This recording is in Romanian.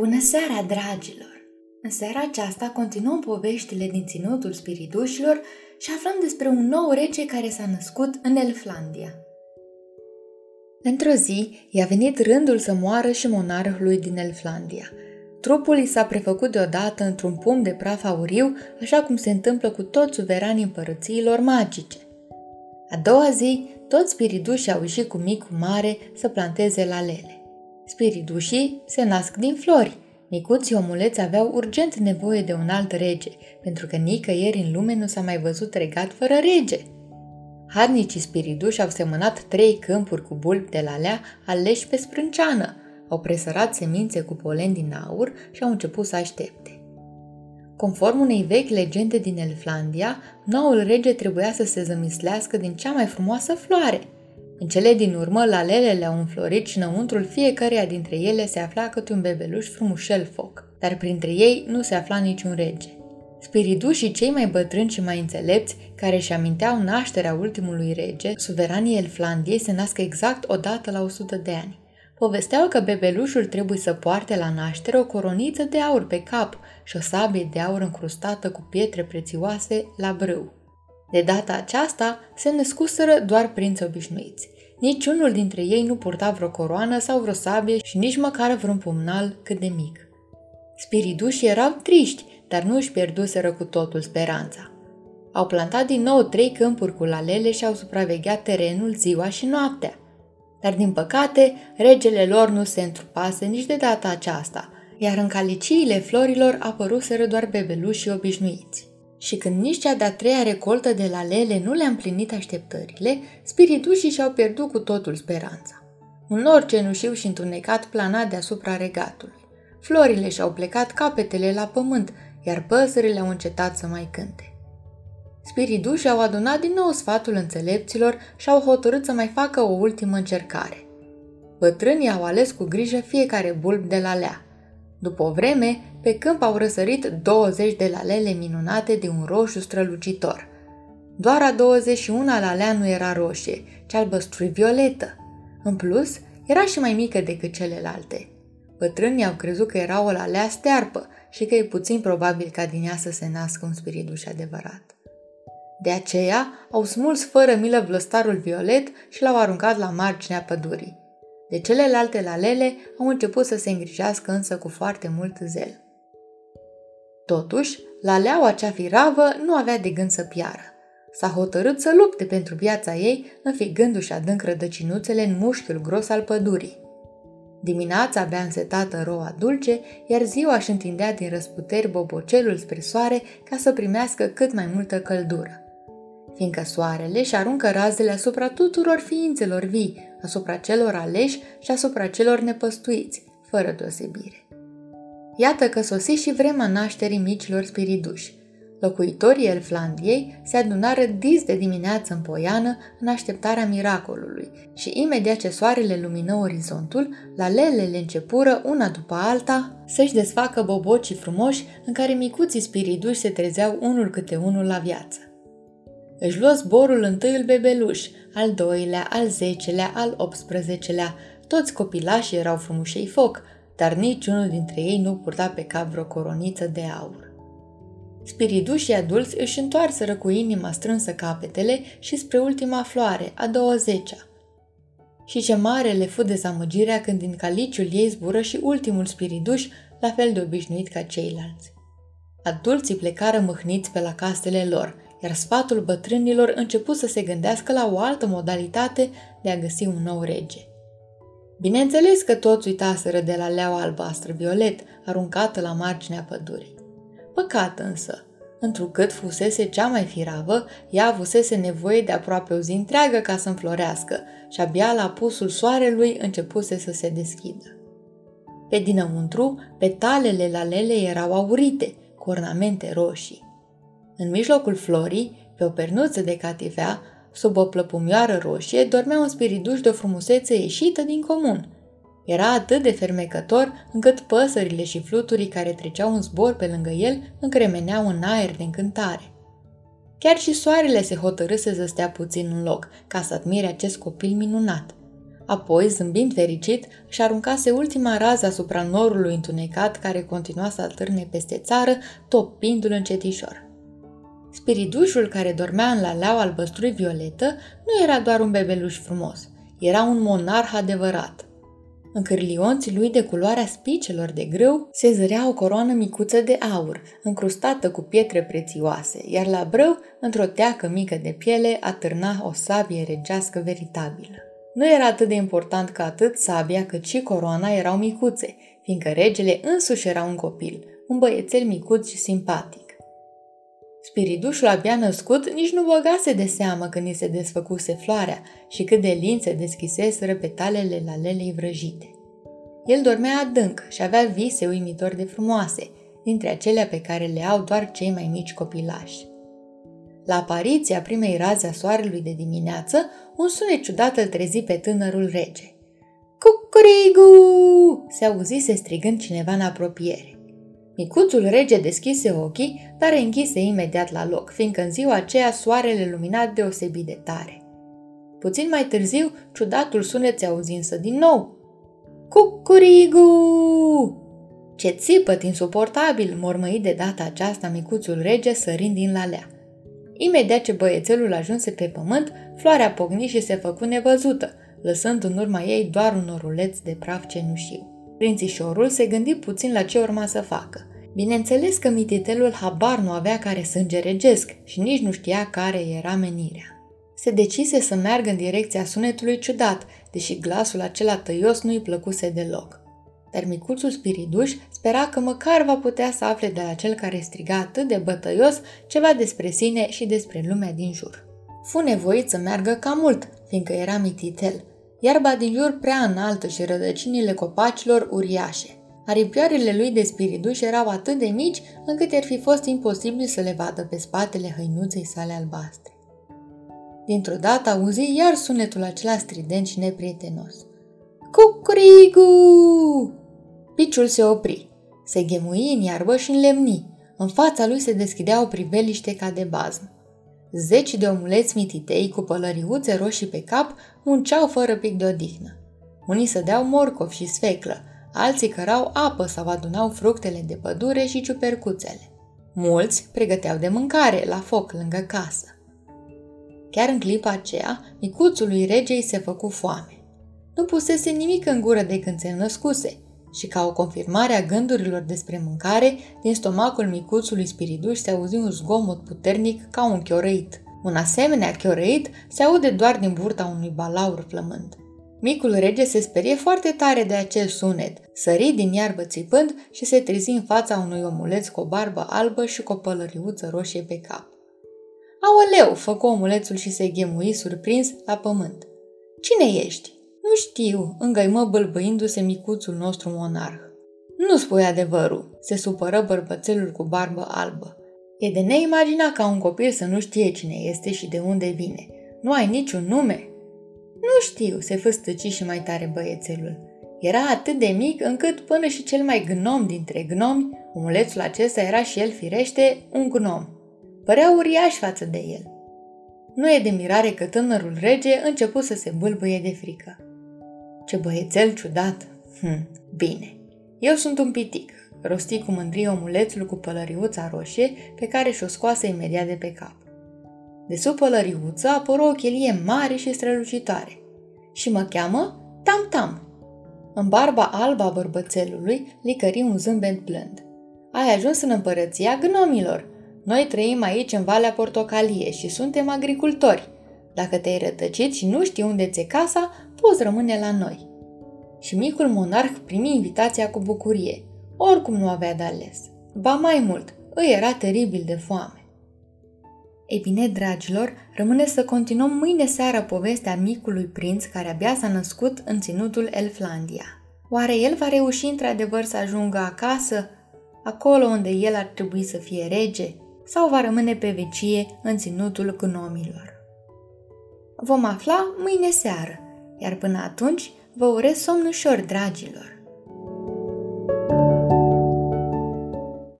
Bună seara, dragilor! În seara aceasta continuăm poveștile din ținutul spiritușilor și aflăm despre un nou rege care s-a născut în Elflandia. Într-o zi, i-a venit rândul să moară și monarhului din Elflandia. Trupul i s-a prefăcut deodată într-un pum de praf auriu, așa cum se întâmplă cu toți suveranii împărățiilor magice. A doua zi, toți spiritușii au ieșit cu mic cu mare să planteze lalele. Spiritușii se nasc din flori. Micuții omuleți aveau urgent nevoie de un alt rege, pentru că nicăieri în lume nu s-a mai văzut regat fără rege. Harnicii spiriduși au semănat trei câmpuri cu bulbi de lalea aleși pe sprânceană, au presărat semințe cu polen din aur și au început să aștepte. Conform unei vechi legende din Elflandia, noul rege trebuia să se zămislească din cea mai frumoasă floare – în cele din urmă, lalelele au înflorit și înăuntrul fiecăreia dintre ele se afla câte un bebeluș frumușel foc, dar printre ei nu se afla niciun rege. Spiridușii cei mai bătrâni și mai înțelepți, care își aminteau nașterea ultimului rege, suveranii Elflandiei se nasc exact o dată la 100 de ani. Povesteau că bebelușul trebuie să poarte la naștere o coroniță de aur pe cap și o sabie de aur încrustată cu pietre prețioase la brâu. De data aceasta se născuseră doar prinți obișnuiți. Niciunul dintre ei nu purta vreo coroană sau vreo sabie și nici măcar vreun pumnal cât de mic. Spiridușii erau triști, dar nu își pierduseră cu totul speranța. Au plantat din nou trei câmpuri cu lalele și au supravegheat terenul ziua și noaptea. Dar din păcate, regele lor nu se întrupase nici de data aceasta, iar în caliciile florilor apăruseră doar bebelușii obișnuiți. Și când nici cea de-a treia recoltă de la lele nu le-a împlinit așteptările, spiritușii și-au pierdut cu totul speranța. Un nor cenușiu și întunecat plana deasupra regatului. Florile și-au plecat capetele la pământ, iar păsările au încetat să mai cânte. Spiritușii au adunat din nou sfatul înțelepților și au hotărât să mai facă o ultimă încercare. Bătrânii au ales cu grijă fiecare bulb de la lea. După o vreme, pe câmp au răsărit 20 de lalele minunate de un roșu strălucitor. Doar a 21 lalea nu era roșie, ci albăstrui violetă. În plus, era și mai mică decât celelalte. Bătrânii au crezut că era o lalea stearpă și că e puțin probabil ca din ea să se nască un spiriduș adevărat. De aceea au smuls fără milă vlăstarul violet și l-au aruncat la marginea pădurii. De celelalte lalele au început să se îngrijească însă cu foarte mult zel. Totuși, la leaua cea firavă nu avea de gând să piară. S-a hotărât să lupte pentru viața ei, înfigându-și adânc rădăcinuțele în mușchiul gros al pădurii. Dimineața abia însetată roa dulce, iar ziua își întindea din răsputeri bobocelul spre soare ca să primească cât mai multă căldură. Fiindcă soarele își aruncă razele asupra tuturor ființelor vii, asupra celor aleși și asupra celor nepăstuiți, fără deosebire. Iată că sosi și vremea nașterii micilor spiriduși. Locuitorii Elflandiei se adunară dis de dimineață în poiană în așteptarea miracolului și imediat ce soarele lumină orizontul, la lelele începură una după alta să-și desfacă bobocii frumoși în care micuții spiriduși se trezeau unul câte unul la viață. Își luă zborul întâiul bebeluș, al doilea, al zecelea, al optsprezecelea, toți copilașii erau frumușei foc, dar niciunul dintre ei nu purta pe cap vreo coroniță de aur. Spiridușii adulți își întoarseră cu inima strânsă capetele și spre ultima floare, a douăzecea. Și ce mare le fu dezamăgirea când din caliciul ei zbură și ultimul spiriduș, la fel de obișnuit ca ceilalți. Adulții plecară mâhniți pe la castele lor, iar sfatul bătrânilor început să se gândească la o altă modalitate de a găsi un nou rege. Bineînțeles că toți uitaseră de la leaua albastră violet, aruncată la marginea pădurii. Păcat însă, întrucât fusese cea mai firavă, ea avusese nevoie de aproape o zi întreagă ca să înflorească și abia la apusul soarelui începuse să se deschidă. Pe dinăuntru, petalele lalele erau aurite, cu ornamente roșii. În mijlocul florii, pe o pernuță de cativea, Sub o plăpumioară roșie dormea un spiriduș de o frumusețe ieșită din comun. Era atât de fermecător încât păsările și fluturii care treceau în zbor pe lângă el încremeneau în aer de încântare. Chiar și soarele se hotărâse să stea puțin în loc, ca să admire acest copil minunat. Apoi, zâmbind fericit, și aruncase ultima rază asupra norului întunecat care continua să altârne peste țară, topindu-l încetișor. Spiridușul care dormea în laleaua albăstrui violetă nu era doar un bebeluș frumos, era un monarh adevărat. În cârlionții lui de culoarea spicelor de grâu se zărea o coroană micuță de aur, încrustată cu pietre prețioase, iar la brâu, într-o teacă mică de piele, atârna o sabie regească veritabilă. Nu era atât de important că atât sabia cât și coroana erau micuțe, fiindcă regele însuși era un copil, un băiețel micuț și simpatic. Spiridușul abia născut nici nu băgase de seamă când i se desfăcuse floarea și cât de lin se deschiseseră petalele lalelei vrăjite. El dormea adânc și avea vise uimitor de frumoase, dintre acelea pe care le au doar cei mai mici copilași. La apariția primei raze a soarelui de dimineață, un sunet ciudat îl trezi pe tânărul rege. Cucurigu! se auzise strigând cineva în apropiere. Micuțul rege deschise ochii, dar închise imediat la loc, fiindcă în ziua aceea soarele lumina deosebit de tare. Puțin mai târziu, ciudatul sunet se auzi însă din nou. Cucurigu! Ce țipăt insuportabil, mormăi de data aceasta micuțul rege sărind din lalea. Imediat ce băiețelul ajunse pe pământ, floarea pogni și se făcu nevăzută, lăsând în urma ei doar un oruleț de praf cenușiu. Prințișorul se gândi puțin la ce urma să facă. Bineînțeles că mititelul habar nu avea care sânge regesc și nici nu știa care era menirea. Se decise să meargă în direcția sunetului ciudat, deși glasul acela tăios nu-i plăcuse deloc. Dar micuțul spiriduș spera că măcar va putea să afle de la cel care striga atât de bătăios ceva despre sine și despre lumea din jur. Fu nevoit să meargă cam mult, fiindcă era mititel, iarba din jur prea înaltă și rădăcinile copacilor uriașe. Aripioarele lui de spiriduș erau atât de mici încât ar fi fost imposibil să le vadă pe spatele hăinuței sale albastre. Dintr-o dată auzi iar sunetul acela strident și neprietenos. Cucurigu! Piciul se opri. Se ghemui în iarbă și în lemni. În fața lui se deschidea o priveliște ca de bazm. Zeci de omuleți mititei cu pălăriuțe roșii pe cap munceau fără pic de odihnă. Unii sădeau morcov și sfeclă, alții cărau apă sau adunau fructele de pădure și ciupercuțele. Mulți pregăteau de mâncare la foc lângă casă. Chiar în clipa aceea, micuțului regei se făcu foame. Nu pusese nimic în gură de când se născuse și ca o confirmare a gândurilor despre mâncare, din stomacul micuțului spiriduș se auzi un zgomot puternic ca un chiorăit. Un asemenea chiorăit se aude doar din burta unui balaur flămând. Micul rege se sperie foarte tare de acel sunet, sări din iarbă țipând și se trezi în fața unui omuleț cu o barbă albă și cu o pălăriuță roșie pe cap. Aoleu, făcu omulețul și se ghemui surprins la pământ. Cine ești? Nu știu, îngăimă bâlbâindu-se micuțul nostru monarh. Nu spui adevărul, se supără bărbățelul cu barbă albă. E de neimagina ca un copil să nu știe cine este și de unde vine. Nu ai niciun nume? Nu știu, se făstăci și mai tare băiețelul. Era atât de mic încât până și cel mai gnom dintre gnomi, omulețul acesta era și el firește un gnom. Părea uriaș față de el. Nu e de mirare că tânărul rege început să se bâlbâie de frică. Ce băiețel ciudat! Hm, bine. Eu sunt un pitic, rosti cu mândrie omulețul cu pălăriuța roșie pe care și-o scoase imediat de pe cap. De sub pălăriuță apăru o chelie mare și strălucitoare. Și mă cheamă Tam-Tam. În barba albă a bărbățelului licări un zâmbet blând. Ai ajuns în împărăția gnomilor. Noi trăim aici în Valea Portocalie și suntem agricultori. Dacă te-ai rătăcit și nu știi unde ți-e casa, poți rămâne la noi. Și micul monarh primi invitația cu bucurie. Oricum nu avea de ales. Ba mai mult, îi era teribil de foame. Ei bine, dragilor, rămâne să continuăm mâine seară povestea micului prinț care abia s-a născut în ținutul Elflandia. Oare el va reuși într-adevăr să ajungă acasă, acolo unde el ar trebui să fie rege, sau va rămâne pe vecie în ținutul gnomilor? Vom afla mâine seară, iar până atunci vă urez somn ușor, dragilor!